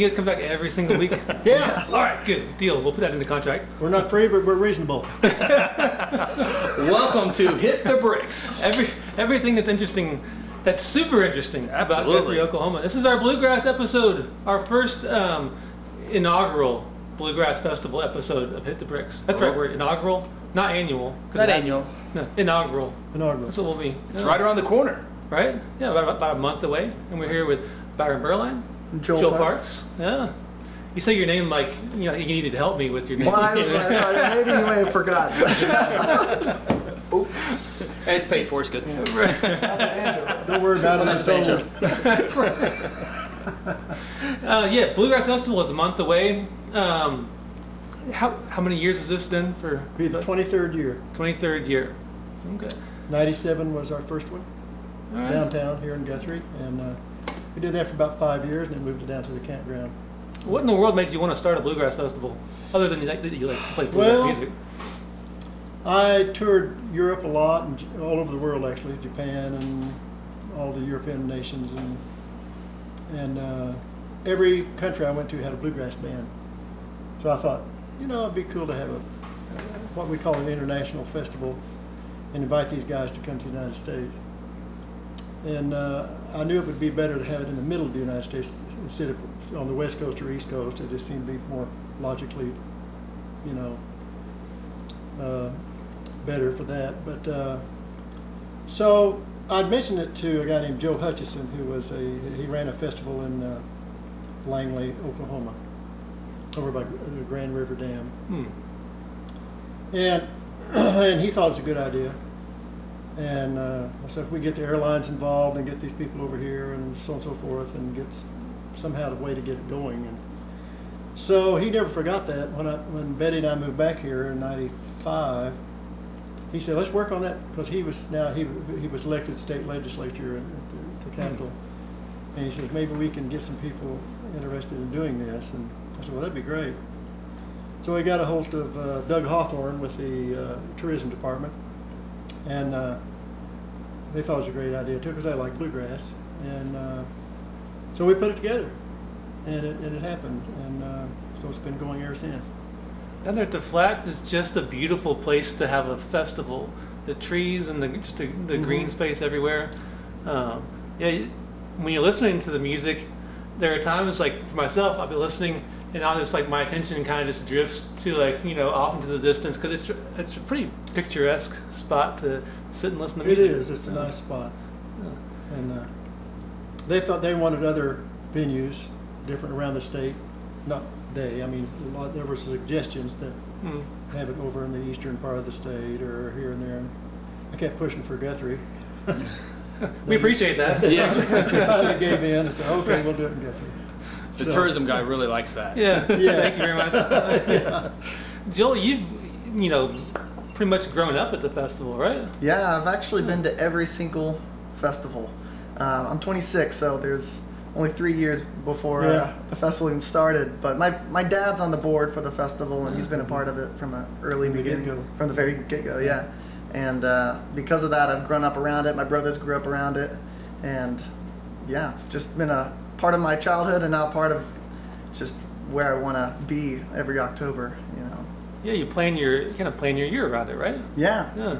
you guys come back every single week? Yeah, All right, good deal. We'll put that in the contract. we're not free, but we're reasonable. Welcome to Hit the Bricks. Every everything that's interesting, that's super interesting about Absolutely. Guthrie, Oklahoma. This is our bluegrass episode, our first um, inaugural bluegrass festival episode of Hit the Bricks. That's the right word, inaugural, not annual. 'cause Not it has- annual. No, inaugural. Inaugural. That's what we'll be. It's right around the corner. Right? Yeah, about, about a month away, and we're here with Byron Berline, Joel Parks. Yeah. You say your name like you know you needed to help me with your name. Well, I was like, uh, maybe you may have forgotten. Hey, it's paid for. It's good. Don't worry about it. Not It's Sancho. over. Uh, yeah, Bluegrass Festival is a month away. Um, how how many years has this been for? Be the 23rd year. Twenty third year. Okay. 97 was our first one All right. downtown here in Guthrie, and uh, we did that for about five years, and then moved it down to the campground. What in the world made you want to start a bluegrass festival, other than you like that you like to play bluegrass Well, music? I toured Europe a lot, and J- all over the world actually, Japan and all the European nations, and and uh, every country I went to had a bluegrass band. So I thought, you know, it'd be cool to have a what we call an international festival, and invite these guys to come to the United States. And uh, I knew it would be better to have it in the middle of the United States instead of on the West Coast or East Coast. It just seemed to be more logically, you know, uh, better for that. But uh, so I'd mentioned it to a guy named Joe Hutchison, who was a he ran a festival in uh, Langley, Oklahoma, over by the Grand River Dam, Hmm. and and he thought it was a good idea. And uh, said, if we get the airlines involved and get these people over here and so on and so forth, and get somehow a way to get it going. And so he never forgot that when I, when Betty and I moved back here in '95. He said, let's work on that because he was now he he was elected state legislature at the, the Capitol, and he says maybe we can get some people interested in doing this. And I said, well, that'd be great. So we got a hold of uh, Doug Hawthorne with the uh, tourism department, and uh, they thought it was a great idea too because they like bluegrass, and uh, so we put it together, and it, and it happened, and uh, so it's been going ever since. Down there at the flats is just a beautiful place to have a festival. The trees and the just the, the green Mhm. space everywhere. Um, yeah, when you're listening to the music, there are times like for myself, I'll be listening and I'll just like my attention kind of just drifts to like you know off into the distance because it's it's a pretty picturesque spot to sit and listen to music. is. It's a nice spot, Yeah. and uh, they thought they wanted other venues, different around the state. Not they. I mean, a lot, there were suggestions that Hmm. have it over in the eastern part of the state or here and there. And I kept pushing for Guthrie. We appreciate that. Yes. they finally gave in and said, "Okay, we'll do it in Guthrie." The So- tourism guy really likes that. Yeah. Yeah. Thank you very much. Joel, you've you know pretty much grown up at the festival, right? yeah, I've actually been to every single festival. Uh, I'm 26, so there's only three years before Yeah. uh, the festival even started. But my, my dad's on the board for the festival, and he's been a part of it from an early From the beginning, get-go. from the very get go. Yeah, and uh, because of that, I've grown up around it. My brothers grew up around it, and yeah, it's just been a part of my childhood, and now part of just where I want to be every October. You know. Yeah, you plan your you kind of plan your year around it, right? Yeah. Yeah.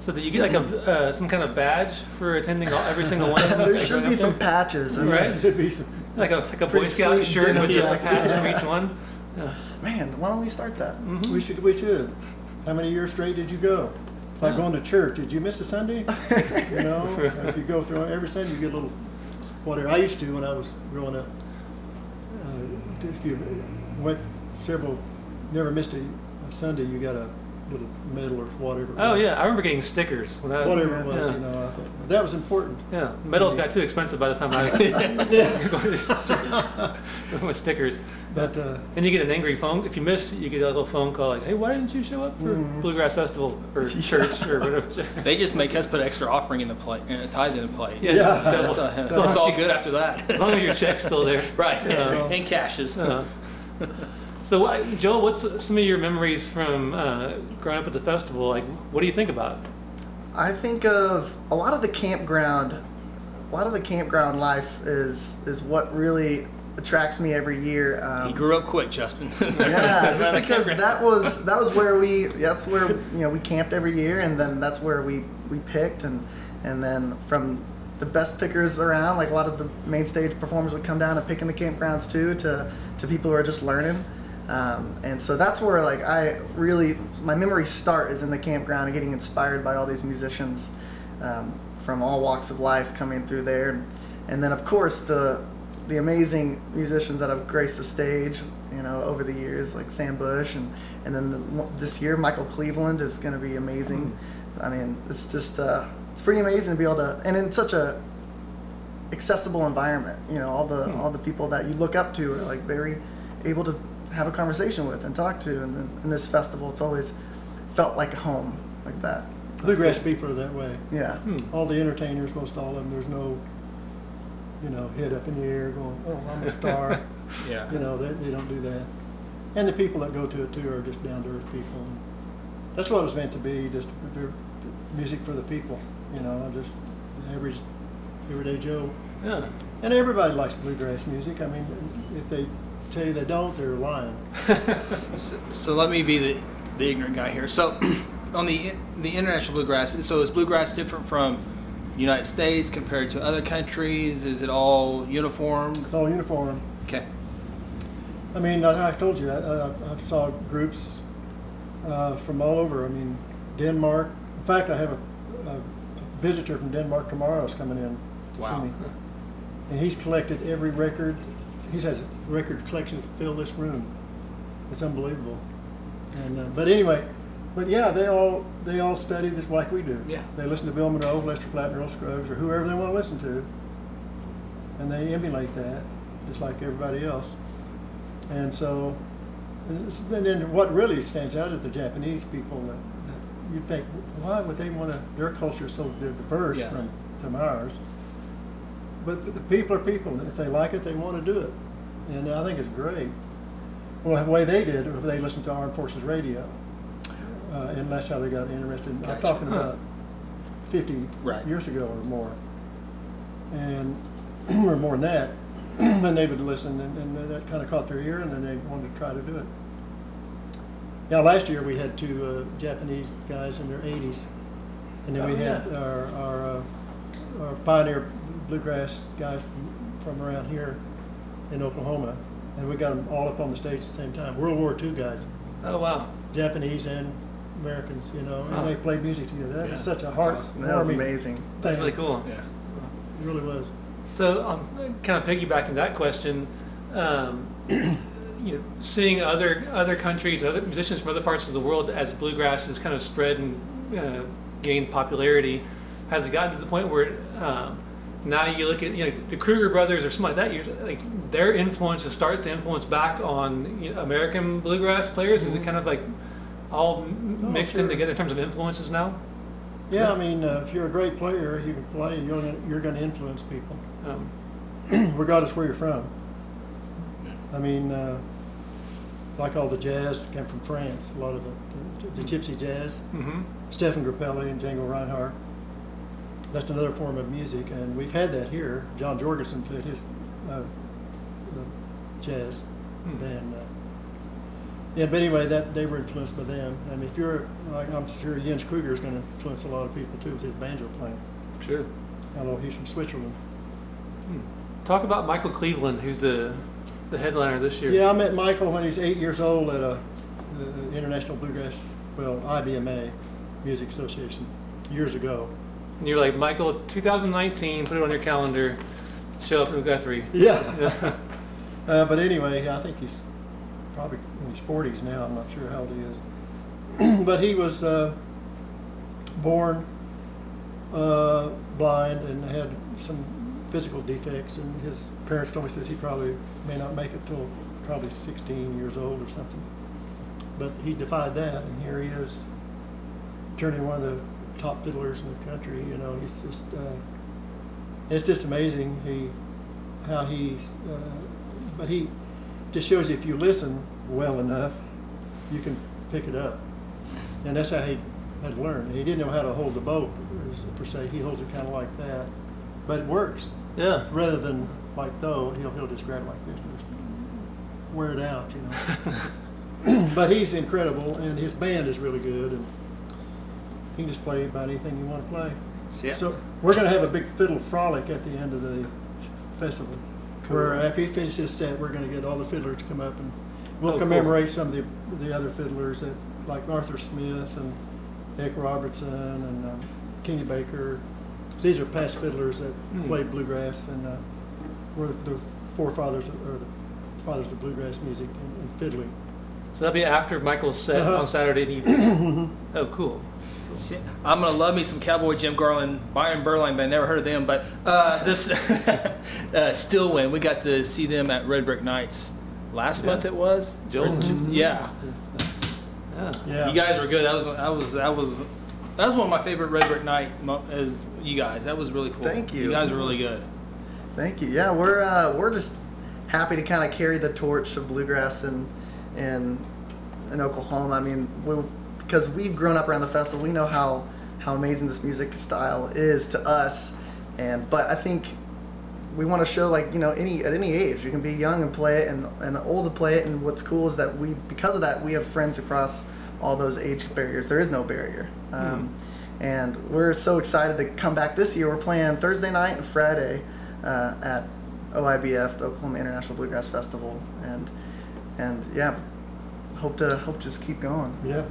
So do you get like a uh, some kind of badge for attending all, every single one? of them? there like, should be some there? patches. I mean, Right. There should be some. Like a like a Boy Pretty Scout sweet shirt with denim a jacket. patch from each one. Yeah. Man, why don't we start that? Mhm. We should. We should. How many years straight did you go? It's like Yeah. going to church. Did you miss a Sunday? You know, if you go through every Sunday, you get a little whatever. I used to when I was growing up. Uh, if you went several, never missed a, a Sunday, you got a little medal or whatever. Oh yeah, I remember getting stickers when I Whatever it was, yeah. you know, I thought that was important. Yeah, medals got too expensive by the time I Yeah. with stickers. But uh, And you get an angry phone if you miss. You get a little phone call like, "Hey, why didn't you show up for Mhm. Bluegrass Festival or Yeah. church or whatever?" They just make us put extra offering in the play, uh, tithes in the plate. Yeah, Yeah. That's, uh, so it's all good after that. as long as your check's still there. right. Yeah. and cashes. Uh, so, uh, Joel, what's some of your memories from uh, growing up at the festival? Like, what do you think about? I think of a lot of the campground a lot of the campground life is is what really attracts me every year. Um, He grew up quick, Justin. yeah, just because that was that was where we that's where you know we camped every year, and then that's where we we picked, and and then from the best pickers around, like a lot of the main stage performers would come down and pick in the campgrounds too, to to people who are just learning. Um, and so that's where like I really my memory start is in the campground and getting inspired by all these musicians um, from all walks of life coming through there, and, and then of course the the amazing musicians that have graced the stage, you know, over the years, like Sam Bush, and and then the, this year Michael Cleveland is going to be amazing. I mean, it's just uh, it's pretty amazing to be able to, and in such a accessible environment. You know, all the all the people that you look up to are like very able to have a conversation with and talk to. And then in this festival, it's always felt like a home like that. Bluegrass people are that way. Yeah. All the entertainers, most all of them, there's no, you know, head up in the air going, oh, I'm a star. yeah. You know, they, they don't do that. And the people that go to it too are just down to earth people. That's what it was meant to be, just music for the people, you know, just the average, everyday Joe. Yeah. And everybody likes bluegrass music. I mean, if they tell you they don't, they're lying. So, so let me be the, the ignorant guy here. So, on the the international bluegrass, so is bluegrass different from United States compared to other countries? Is it all uniform? It's all uniform. Okay. I mean, like I told you, I, I, I saw groups uh, from all over. I mean, Denmark. In fact, I have a, a visitor from Denmark tomorrow is coming in to Wow. see me, and he's collected every record. He has a record collection to fill this room. It's unbelievable. And uh, but anyway, but yeah, they all they all study this like we do. Yeah. They listen to Bill Monroe, Lester Flatt, Earl Scruggs, or whoever they want to listen to, and they emulate that just like everybody else. And so, it's- and then what really stands out is the Japanese people that, that you think, why would they want to? Their culture is so diverse Yeah. from from ours. But the- the people are people. If they like it, they want to do it, and I think it's great. Well, the way they did, it they listened to Armed Forces Radio, uh, and that's how they got interested. I'm Gotcha. talking Huh. about 50 Right. years ago or more, and or more than that. and they would listen, and, and that kind of caught their ear, and then they wanted to try to do it. Now, last year we had two uh, Japanese guys in their 80s, and then Oh, we had yeah. our our, uh, our pioneer bluegrass guys from, from around here in Oklahoma, and we got them all up on the stage at the same time. World War II guys, Oh wow. Japanese and Americans, you know, Huh. and they played music together. That Yeah, was such a that's heart awesome. That was amazing. That's really cool. Yeah. It really was. So, um, kind of piggybacking that question, um, you know, seeing other other countries, other musicians from other parts of the world as bluegrass has kind of spread and uh, gained popularity, has it gotten to the point where um, now you look at you know the Kruger brothers or something like that, you're like their influence is starting to influence back on you know, American bluegrass players? Is it kind of like all m- Oh, mixed in sure. together in terms of influences now? Yeah, I mean, uh, if you're a great player, you can play. You're gonna, you're going to influence people, Um, regardless where you're from. I mean, uh, like all the jazz came from France. A lot of the, the, the gypsy jazz. mhm. Stéphane Grappelli and Django Reinhardt. That's another form of music, and we've had that here. John Jorgensen played his uh, uh, jazz Hmm. band. Uh, yeah, but anyway, that they were influenced by them. And if you're, like, I'm sure Jens Kruger is going to influence a lot of people too with his banjo playing. Sure. Although he's from Switzerland. Talk about Michael Cleveland, who's the the headliner this year. Yeah, I met Michael when he was eight years old at a the International Bluegrass, well, IBMA Music Association years ago. And you're like, Michael, 2019, put it on your calendar, show up in Guthrie. Yeah. uh, but anyway, I think he's probably in his 40s now. I'm not sure how old he is. but he was uh, born uh, blind and had some physical defects, and his parents told me says he probably may not make it till probably 16 years old or something. But he defied that, and here he is, turning one of the top fiddlers in the country. You know, he's just. Uh, it's just amazing he how he's uh, but he just shows you if you listen well enough you can pick it up and that's how he had learned he didn't know how to hold the bow per se he holds it kind of like that but it works. Yeah. Rather than like though, he'll he'll just grab it like this and just wear it out, you know. but he's incredible, and his band is really good, and he can just play about anything you want to play. See, So we're going to have a big fiddle frolic at the end of the festival. Where after he finishes his set, we're going to get all the fiddlers to come up and we'll Oh, cool. commemorate some of the the other fiddlers that like Arthur Smith and Eck Robertson and um, Kenny Baker. These are past fiddlers that Hmm. played bluegrass and uh, were the forefathers of, or the fathers of bluegrass music and, and fiddling. So that'll be after Michael's set Uh-huh. on Saturday evening. oh, cool. See, I'm gonna love me some Cowboy Jim Garland, Byron Berline, but I never heard of them. But uh, this uh, Stillwind, we got to see them at Red Brick Nights last Yeah. month. It was. Jolton. Yeah, Yeah. Yeah. you guys were good. That was that was that was that was one of my favorite Red Brick Night as you guys. That was really cool. Thank you. You guys were really good. Thank you. Yeah, we're uh, we're just happy to kind of carry the torch of bluegrass in in in Oklahoma. I mean, we because we've grown up around the festival, we know how how amazing this music style is to us. And but I think we want to show like you know any at any age you can be young and play it and and old to play it. And what's cool is that we because of that we have friends across all those age barriers. There is no barrier. Um, and we're so excited to come back this year. We're playing Thursday night and Friday uh, at OIBF, the Oklahoma International Bluegrass Festival, and and yeah, hope to hope to just keep going. Yeah.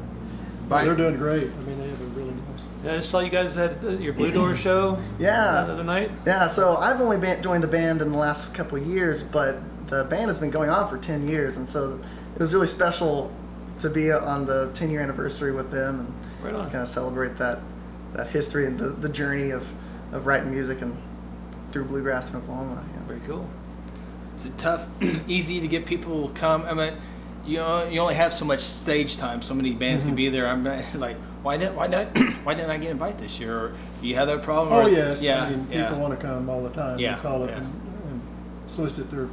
Bye. They're doing great. I mean, they have a really nice. Yeah, I just saw you guys had uh, your Blue Door show Yeah. the other night. Yeah, so I've only been, joined the band in the last couple of years, but the band has been going on for 10 years, and so it was really special to be on the 10 year anniversary with them and Right on. kind of celebrate that that history and the, the journey of, of writing music and through bluegrass in Oklahoma. Yeah. Very cool. Is it tough, easy to get people to come? I mean, you know, you only have so much stage time. So many bands Mm-hmm. can be there. I'm like, why didn't why not why didn't I get invited this year? Or do you have that problem? Oh is- yes, yeah, I mean, yeah. people want to come all the time. Yeah, They call up yeah. and, and solicit their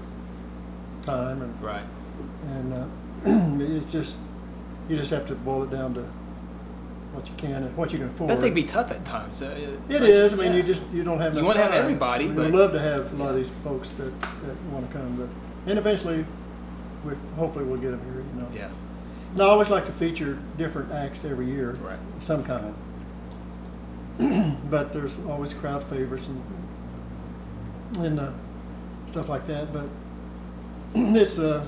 time, and right. and uh, it's just you just have to boil it down to what you can and what you can afford. That thing be tough at times. Uh, It like, is. I mean, yeah. you just you don't have. You wanna have time. everybody, We but- would love to have a lot of these folks that, that want to come, but and eventually, we hopefully we'll get them here. You know. Yeah. No, I always like to feature different acts every year, Right. some kind. but there's always crowd favorites and and uh, stuff like that. But it's uh,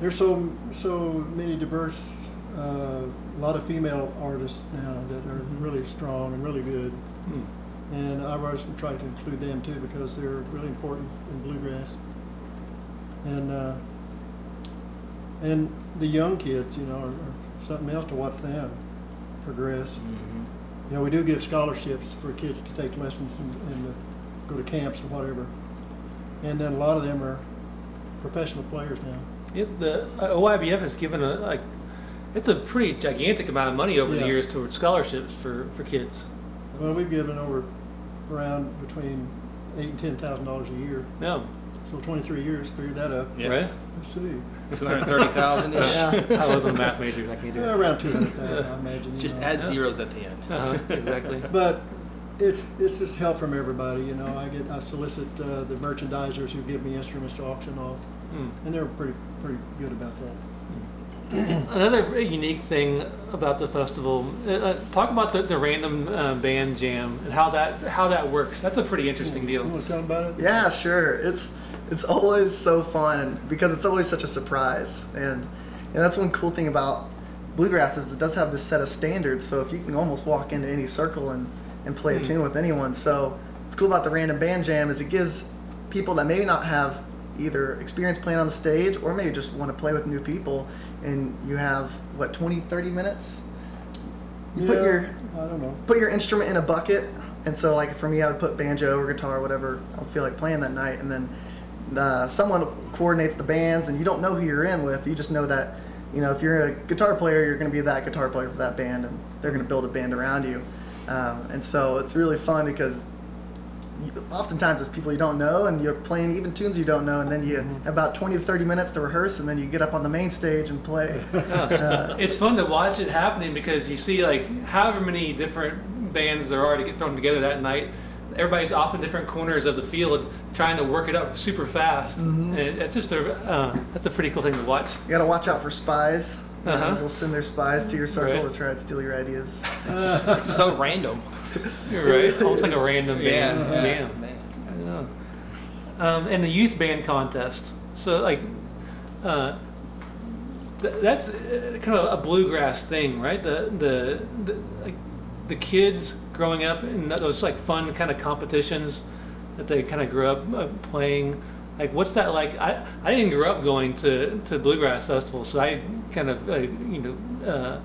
there's so so many diverse, uh, a lot of female artists now that are really strong and really good. Hmm. And I always try to include them too because they're really important in bluegrass. And uh, and the young kids, you know, are, are something else to watch them progress. Mhm. You know, we do give scholarships for kids to take lessons and, and to go to camps and whatever. And then a lot of them are professional players now. It, the uh, OIBF has given a like, it's a pretty gigantic amount of money over the years towards scholarships for for kids. Well, we've given over around between eight and ten thousand dollars a year. No, So twenty-three years, figure that up. Yeah. right? Let's see. Two hundred thirty thousand ish. I wasn't a math major. I can't do Yeah, it. around two hundred thousand, I imagine. you Just know. add Yeah. zeros at the end. Uh-huh, exactly. But it's it's just help from everybody. You know, I get I solicit uh, the merchandisers who give me instruments to auction off, Hmm. and they're pretty pretty good about that. Another unique thing about the festival, uh, uh, talk about the, the random uh, band jam and how that how that works. That's a pretty interesting You deal. want to tell them about it? Yeah, sure. It's it's always so fun because it's always such a surprise. And and that's one cool thing about bluegrass is it does have this set of standards. So if you can almost walk into any circle and, and play a Hmm. tune with anyone. So what's cool about the random band jam is it gives people that maybe not have either experience playing on the stage or maybe just want to play with new people and you have what 20 30 minutes you put your I don't know. put your instrument in a bucket and so like for me i would put banjo or guitar or whatever i feel like playing that night and then uh, someone coordinates the bands and you don't know who you're in with you just know that you know if you're a guitar player you're going to be that guitar player for that band and they're going to build a band around you um, and so it's really fun because you- oftentimes it's people you don't know and you're playing even tunes you don't know and then you Mm-hmm. about 20 to 30 minutes to rehearse and then you get up on the main stage and play Yeah. it's fun to watch it happening because you see like however many different bands there are to get thrown together that night. Everybody's off in different corners of the field trying to work it up super fast, and it's just a uh, that's a pretty cool thing to watch. You gotta watch out for spies. Uh-huh. They'll send their spies to your circle Right. to try and steal your ideas. It's so random. You're right, almost like a random band Yeah, jam. man. I know. Um, and the youth band contest. So like, uh, th- that's uh, kind of a bluegrass thing, right? The the, the like the kids growing up in those like fun kind of competitions that they kind of grew up uh, playing. Like, what's that like? I, I didn't grow up going to, to bluegrass festivals, so I kind of you know uh,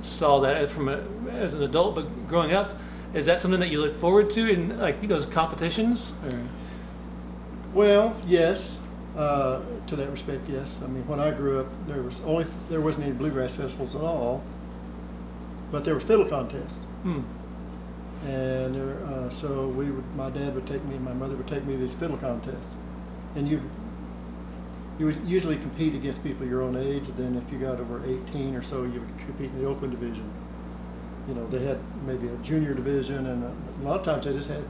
saw that from a, as an adult. But growing up, is that something that you look forward to in like those competitions? Or? Well, yes, uh, to that respect, yes. I mean, when I grew up, there was only there wasn't any bluegrass festivals at all, but there were fiddle contests, Hmm. and there, uh, so we would. My dad would take me, and my mother would take me to these fiddle contests, and you you would usually compete against people your own age. And then if you got over 18 or so, you would compete in the open division. You know, they had maybe a junior division, and a, a lot of times they just had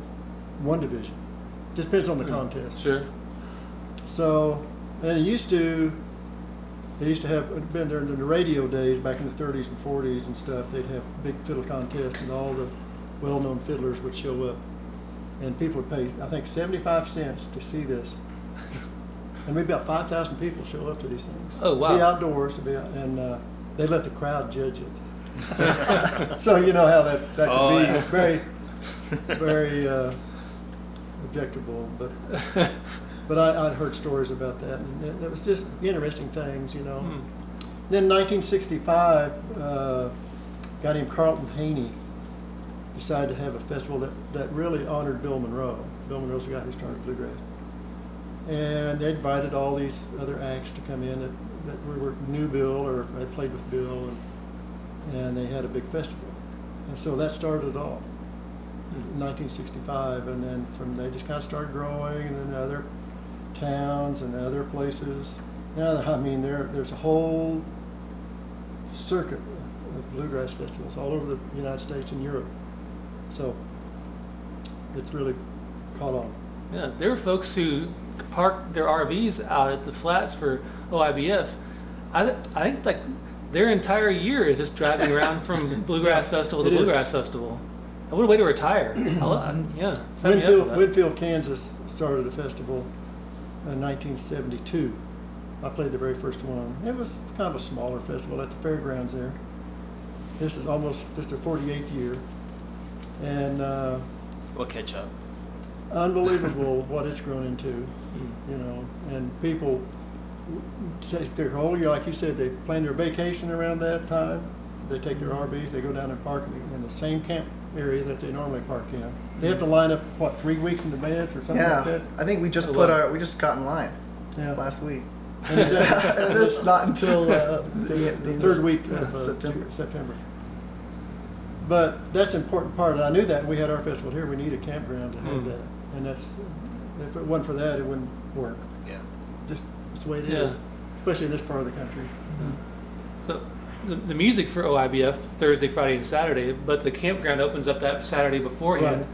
one division. Just depends on the contest. Sure. So, and they used to, they used to have, been there in the radio days back in the 30s and 40s and stuff, they'd have big fiddle contests and all the well-known fiddlers would show up. And people would pay, I think, 75 cents to see this. And maybe about 5,000 people show up to these things. Oh, wow. Be outdoors, be out, and uh, they let the crowd judge it. so you know how that, that could Oh, be yeah. very, very uh, objectable, but but I, I'd heard stories about that, and it, it was just interesting things, you know. Hmm. Then 1965, uh, a guy named Carlton Haney decided to have a festival that, that really honored Bill Monroe. Bill Monroe's the guy who started bluegrass. And they invited all these other acts to come in that, that were, were knew Bill or had played with Bill, and, and they had a big festival. And so that started it all. in 1965, and then from they just kind of started growing, and then other towns and other places. Now, I mean, there there's a whole circuit of, bluegrass festivals all over the United States and Europe. So it's really caught on. Yeah, there were folks who parked their RVs out at the flats for OIBF. I, th- I think like their entire year is just driving around from Bluegrass Festival to It is. Bluegrass Festival. And what a way to retire. I, lo- yeah, sign me up for Winfield, that. Winfield, Kansas started a festival 1972. I played the very first one. It was kind of a smaller festival at the fairgrounds there. This is almost just their 48th year. And uh, We'll catch up. unbelievable what it's grown into, Mm. you know. And people take their whole year, like you said, they plan their vacation around that time. They take their RVs, they go down and park in the same camp area that they normally park in. They have to line up, what, three weeks in advance or something like Yeah, that? I think we just put our we just got in line Yeah. last week. And it's, and it's not until uh, the, the the third week of uh, September. September. But that's an important part. I knew that when we had our festival here. We need a campground to have Hmm. that, and that's if it wasn't for that, it wouldn't work. Yeah. Just it's the way it Yeah. is, especially in this part of the country. So the, the music for OIBF Thursday, Friday, and Saturday, but the campground opens up that Saturday beforehand. Right.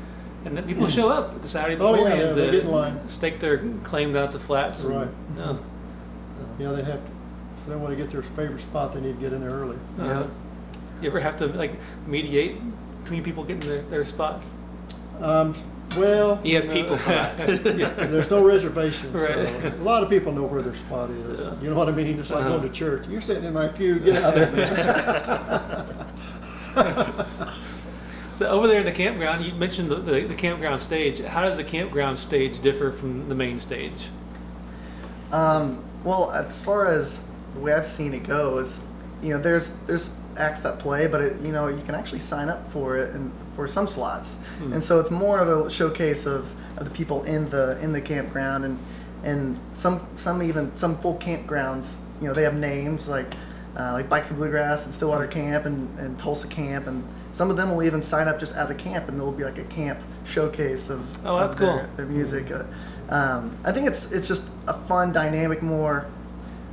And then people show up the Saturday Oh, yeah, beforehand yeah, they to get in line. stake their claim down at the flats. and- Right. yeah. Yeah, they have. To, if they want to get their favorite spot, they need to get in there early. Uh, you ever have to like mediate between people getting their, their spots? Um, well, He has uh, people for that. There's no reservations. Right. So a lot of people know where their spot is. Yeah. You know what I mean? It's like Uh-huh. going to church. You're sitting in my pew. Get out of there. So over there in the campground, you mentioned the, the, the campground stage. How does the campground stage differ from the main stage? Um, well, as far as the way I've seen it go is, you know, there's there's acts that play, but it, you know, you can actually sign up for it and for some slots, Hmm. and so it's more of a showcase of, of the people in the in the campground and and some some even some full campgrounds, you know, they have names like uh, like Bikes and Bluegrass and Stillwater Camp and, and Tulsa Camp, and some of them will even sign up just as a camp, and there'll be like a camp showcase of, Oh, that's of their, cool. their music. Uh, um, I think it's it's just a fun dynamic, more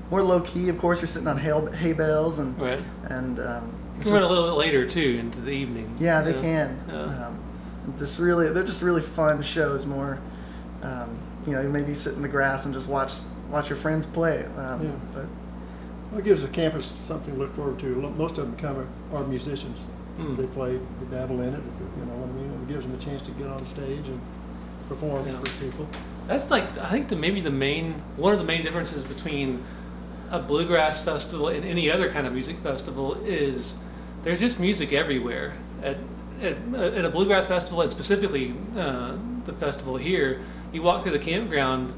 more low key. Of course, you're sitting on hay, hay bales and Right. and um, You it's can run a little bit later too into the evening. yeah, they can. Yeah. Um, This really, they're just really fun shows. More, um, you know, you maybe sit in the grass and just watch watch your friends play. Um, Yeah. But Well, it gives the campus something to look forward to. Most of them come are, are musicians. Mm. They play, they dabble in it. You know what I mean? It gives them a chance to get on stage and perform Yeah. for people. That's like I think the maybe the main one of the main differences between a bluegrass festival and any other kind of music festival is there's just music everywhere. At at, at a bluegrass festival, and specifically uh, the festival here, you walk through the campground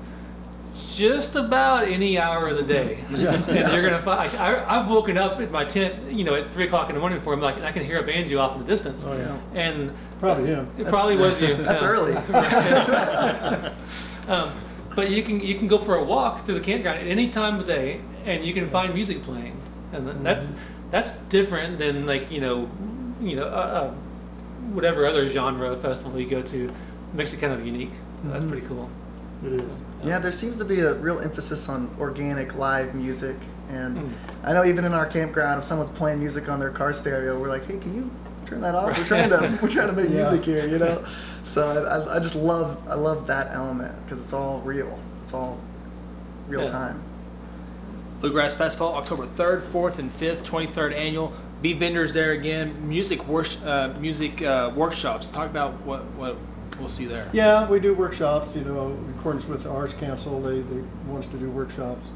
just about any hour of the day, and you're gonna find. I, I've woken up in my tent, you know, at three o'clock in the morning for him, like, and I can hear a banjo off in the distance, Oh, yeah. and Probably him. it probably was you. that's yeah. early. Um, but you can you can go for a walk through the campground at any time of day, and you can find music playing, and th- that's that's different than like you know, you know, uh, uh, whatever other genre festival you go to, makes it kind of unique. That's Mhm. pretty cool. It is. Yeah, there seems to be a real emphasis on organic live music, and Mm. I know even in our campground, if someone's playing music on their car stereo, we're like, "Hey, can you turn that off? We're trying to we're trying to make Yeah. music here," you know. So I, I, I just love I love that element because it's all real. It's all real Yeah. time. Bluegrass Festival, October 3rd, 4th, and 5th, 23rd annual. Be vendors there again. Music wors- uh, music uh, workshops. Talk about what, what we'll see there. Yeah, we do workshops, you know, in accordance with the Arts Council, they, they want us to do workshops.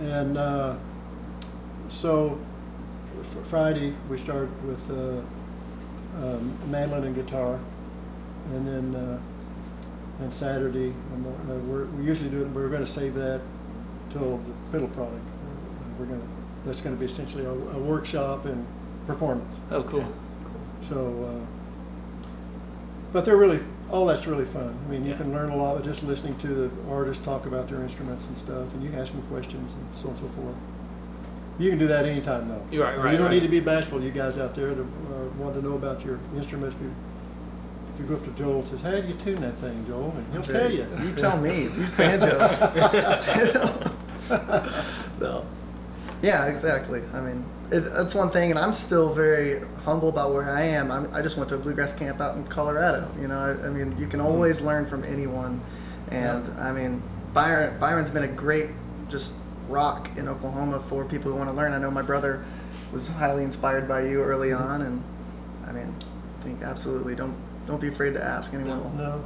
And, uh, so, Friday, we start with, uh, um, mandolin and guitar. And then, uh, and Saturday, and more- uh, we're, we usually do it, we're gonna save that till the fiddle frolic. We're gonna, that's gonna be essentially a, a workshop and performance. Oh, cool. So, uh, but they're really, all that's really fun. I mean, you Yeah. can learn a lot by just listening to the artists talk about their instruments and stuff, and you can ask them questions and so on and so forth. You can do that anytime, though. You're right, right, You don't right. need to be bashful, you guys out there that uh, want to know about your instrument. If you, if you go up to Joel and says, "How do you tune that thing, Joel?" and he'll tell you. You tell me. These banjos. no. Yeah, exactly. I mean, it, it's one thing, and I'm still very humble about where I am. I'm, I just went to a bluegrass camp out in Colorado. You know, I, I mean, you can always learn from anyone, and I mean, Byron Byron's been a great just rock in Oklahoma for people who want to learn. I know my brother was highly inspired by you early on, and I mean, I think absolutely don't don't be afraid to ask anyone. will. No.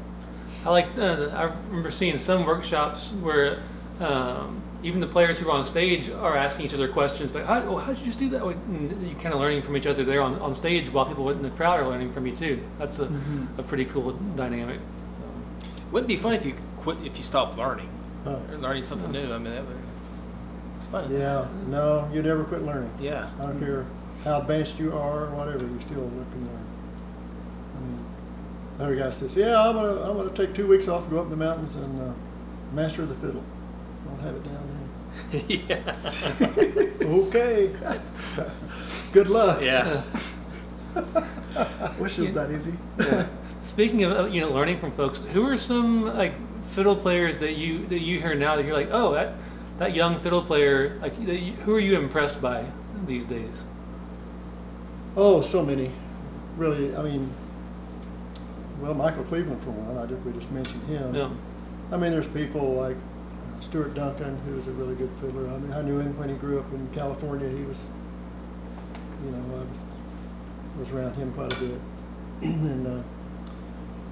I like. Uh, I remember seeing some workshops where um, even the players who are on stage are asking each other questions. Like, how, oh, how did you just do that? And you kind of learning from each other there on, on stage, while people in the crowd are learning from you too. That's a, a pretty cool dynamic. Wouldn't it be fun if you quit if you stopped learning Oh. or learning something new. I mean, that would, it's fun. Yeah. No, you never quit learning. Yeah. I don't care how advanced you are or whatever, You're still and learn. I mean, other guy says, "Yeah, I'm gonna I'm gonna take two weeks off, go up in the mountains and uh, master the fiddle. I'll have it down then." yes. okay. Good luck. Yeah. Wish it was that easy. Speaking of uh, you know learning from folks, who are some like fiddle players that you that you hear now that you're like, oh that that young fiddle player, like who are you impressed by these days? Oh, so many. Really, I mean, well, Michael Cleveland for one. I just, we just mentioned him. Yeah. I mean, there's people like uh, Stuart Duncan, who was a really good fiddler. I mean, I knew him when he grew up in California. He was, you know, I was, was around him quite a bit. and uh,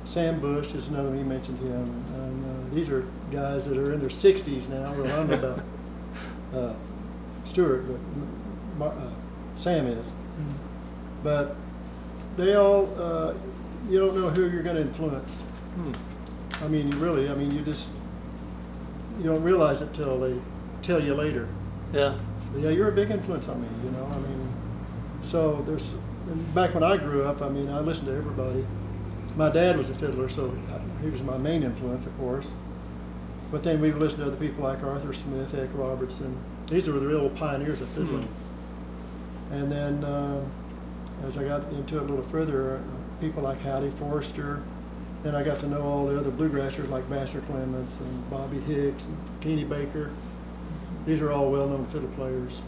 Sam Bush is another one. You mentioned him. And uh, these are guys that are in their 60s now. Don't know about uh, Stuart, but Mar- uh, Sam is. But they all, uh, you don't know who you're going to influence. Hmm. I mean, you really, I mean, you just, you don't realize it till they tell you later. Yeah. So, yeah, you're a big influence on me, you know, I mean, so there's, back when I grew up, I mean, I listened to everybody. My dad was a fiddler, so he was my main influence, of course. But then we've listened to other people like Arthur Smith, Eck Robertson. These were the real pioneers of fiddling. And then uh, as I got into it a little further, uh, people like Howdy Forrester. Then I got to know all the other bluegrassers like Vassar Clements and Bobby Hicks and Kenny Baker. These are all well-known fiddle players.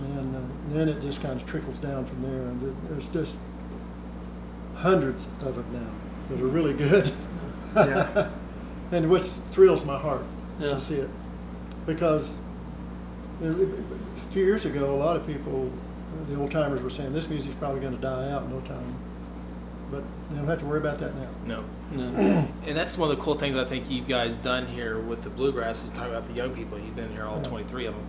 And uh, then it just kind of trickles down from there. And it- there's just hundreds of them now that are really good. Yeah. and which thrills my heart Yeah. to see it because uh, a few years ago, a lot of people, the old timers, were saying this music's probably going to die out in no time. But they don't have to worry about that now. No. No. And that's one of the cool things I think you guys done here with the bluegrass is talk about the young people. You've been here all Yeah. 23 of them.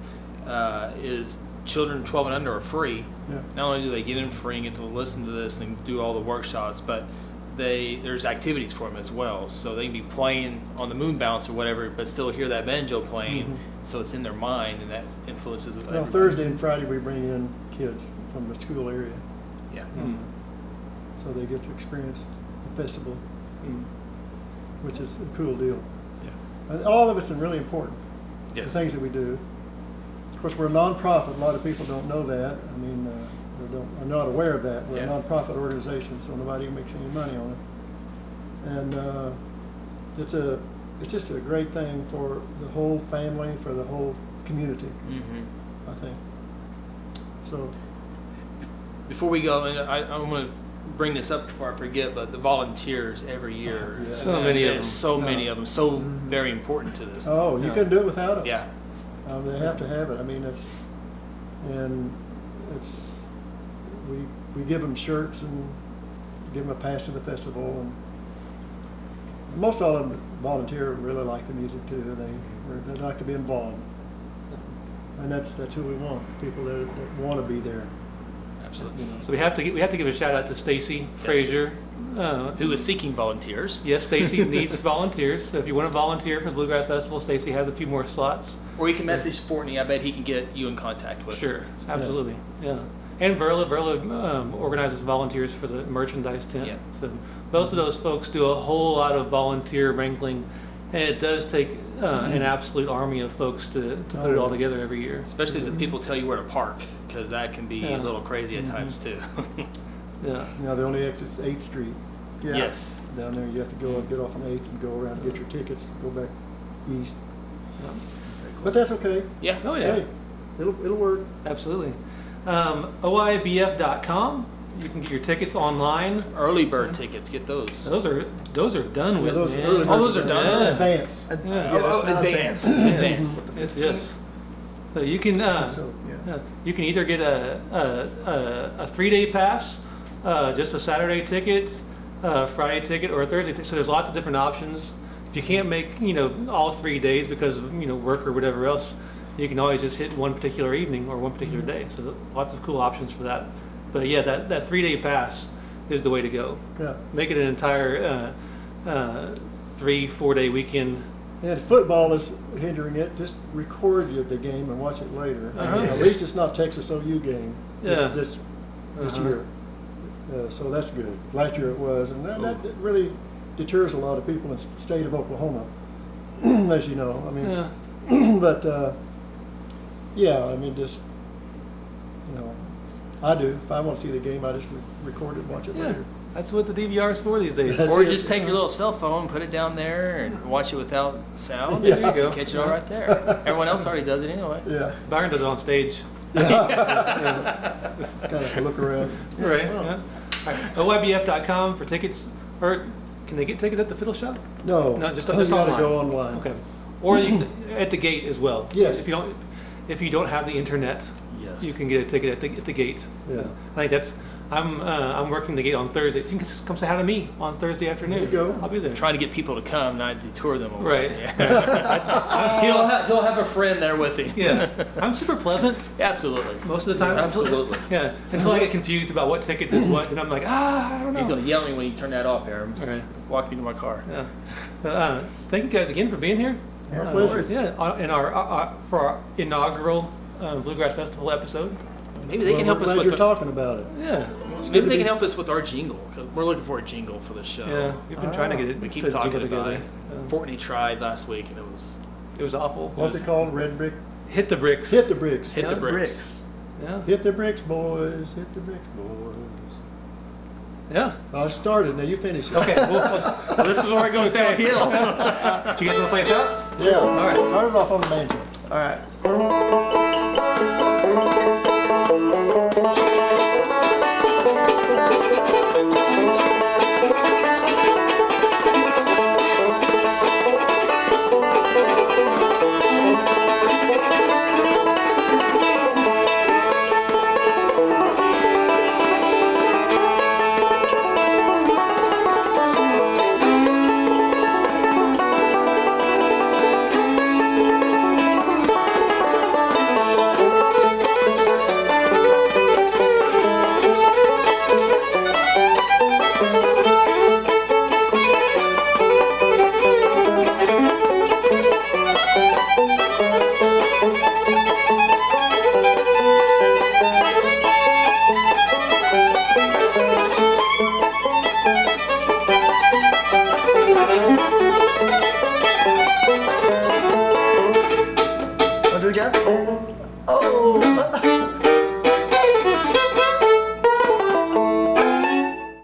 Uh, is children 12 and under are free. Yeah. Not only do they get in free and get to listen to this and do all the workshops, but they there's activities for them as well. So they can be playing on the moon bounce or whatever, but still hear that banjo playing. Mhm. So it's in their mind and that influences. Well, everybody. Thursday and Friday we bring in kids from the school area, Yeah. Mm. so they get to experience the festival, Mm. which is a cool deal. Yeah. And all of it's really important. Yes. The things that we do. Of course, we're a nonprofit. A lot of people don't know that. I mean, uh, or don't, are not aware of that. We're Yeah. a nonprofit organization, so nobody makes any money on it. And uh, it's a, it's just a great thing for the whole family, for the whole community. hmm I think. So, Before we go, and I, I want to bring this up before I forget, but the volunteers every year. Yeah. So many of There's them. So many of them. So very important to this. oh, you Yeah. couldn't do it without them. Yeah. Um, they have to have it. I mean, it's, and it's, we, we give them shirts and give them a pass to the festival and most all of them volunteer really like the music too. They, they like to be involved. And that's, that's who we want, people that, that want to be there. Absolutely. You know. So we have to gi- we have to give a shout out to Stacy Frazier. Uh, Who is seeking volunteers? Yes, Stacy needs volunteers. So if you want to volunteer for the Bluegrass Festival, Stacy has a few more slots. Or you can message Fortney. I bet he can get you in contact with. Sure, absolutely, yeah. And Verla, Verla um, organizes volunteers for the merchandise tent. Yeah. So both of those folks do a whole lot of volunteer wrangling, and it does take uh, an absolute army of folks to, to put it all together every year. Especially the people tell you where to park, because that can be Yeah. a little crazy at times too. Yeah. Now, the only exit's Eighth Street. Yeah. Yes. Down there, you have to go, get off on Eighth and go around, and get your tickets, go back east. yeah. But that's okay. Yeah. Oh yeah. Hey, it'll, it'll work. Absolutely. Um, OIBF.com. You can get your tickets online. Early bird tickets. Get those. Those are those are done Yeah, with. those are man. early Oh, those are birds. done? Advance. Uh, Yeah. yeah, Oh, that's oh, not advance. Advance. Yes, yes. So you can uh, So, yeah, you can either get a a, a, a three day pass, uh, just a Saturday ticket, a Friday ticket, or a Thursday ticket. So there's lots of different options. If you can't make you know all three days because of you know work or whatever else, you can always just hit one particular evening or one particular day. So lots of cool options for that. But yeah, that, that three day pass is the way to go. yeah. Make it an entire uh, uh, three four day weekend. And football is hindering it, just record you the game and watch it later. Uh-huh. At least it's not Texas OU game this, Yeah. this, this Uh-huh. year. Uh, so that's good. Last year it was, and that, that really deters a lot of people in the state of Oklahoma, as you know. I mean, Yeah. but uh, yeah, I mean, just you know, I do. If I want to see the game, I just re- record it and watch it Yeah, later. that's what the DVR is for these days. That's or it. just take your little cell phone, put it down there, and watch it without sound. Yeah. There you go. Catch it all right there. Everyone else already does it anyway. Yeah, Byron does it on stage. kind of look around. Right. Oh. Yeah. All right. OIBF.com for tickets, or can they get tickets at the Fiddle Shop? No, No, just, you just gotta online. go online. Okay. Or you can, at the gate as well. Yes. If you don't, if you don't have the internet, Yes. you can get a ticket at the, at the gate. Yeah. I think that's. I'm uh, I'm working the gate on Thursday. You can just come say hi to me on Thursday afternoon. There you go. I'll be there. Trying to get people to come, not detour them. away. Right. Yeah. he'll, have, he'll have a friend there with him. Yeah. I'm super pleasant. Absolutely. Most of the time, Absolutely. Yeah, until I get confused about what tickets is what, and I'm like, ah, I don't know. He's gonna yell at me when you turn that off, Aaron. All right. Walk me to my car. Yeah. Uh, thank you guys again for being here. Yeah, Uh, of course. Yeah, in our uh, uh, for our inaugural uh, Bluegrass Festival episode. Maybe they Well, can help we're us glad with. you're The, talking about it. Yeah, maybe they be- can help us with our jingle. 'cause we're looking for a jingle for the show. yeah. We've been trying to get it. We keep talking about together. it. Uh, Fortney tried last week, and it was it was awful. What's it called? Red brick. Hit the bricks. Hit the bricks. hit Yeah. the bricks. Bricks. Yeah. Hit the bricks, boys. Hit the bricks, boys. Yeah. I started. Now you finish. it. Okay. Well, well, Well, this is where it goes downhill. do you guys want to play us out? Yeah. All right. Start it off on the banjo. All right.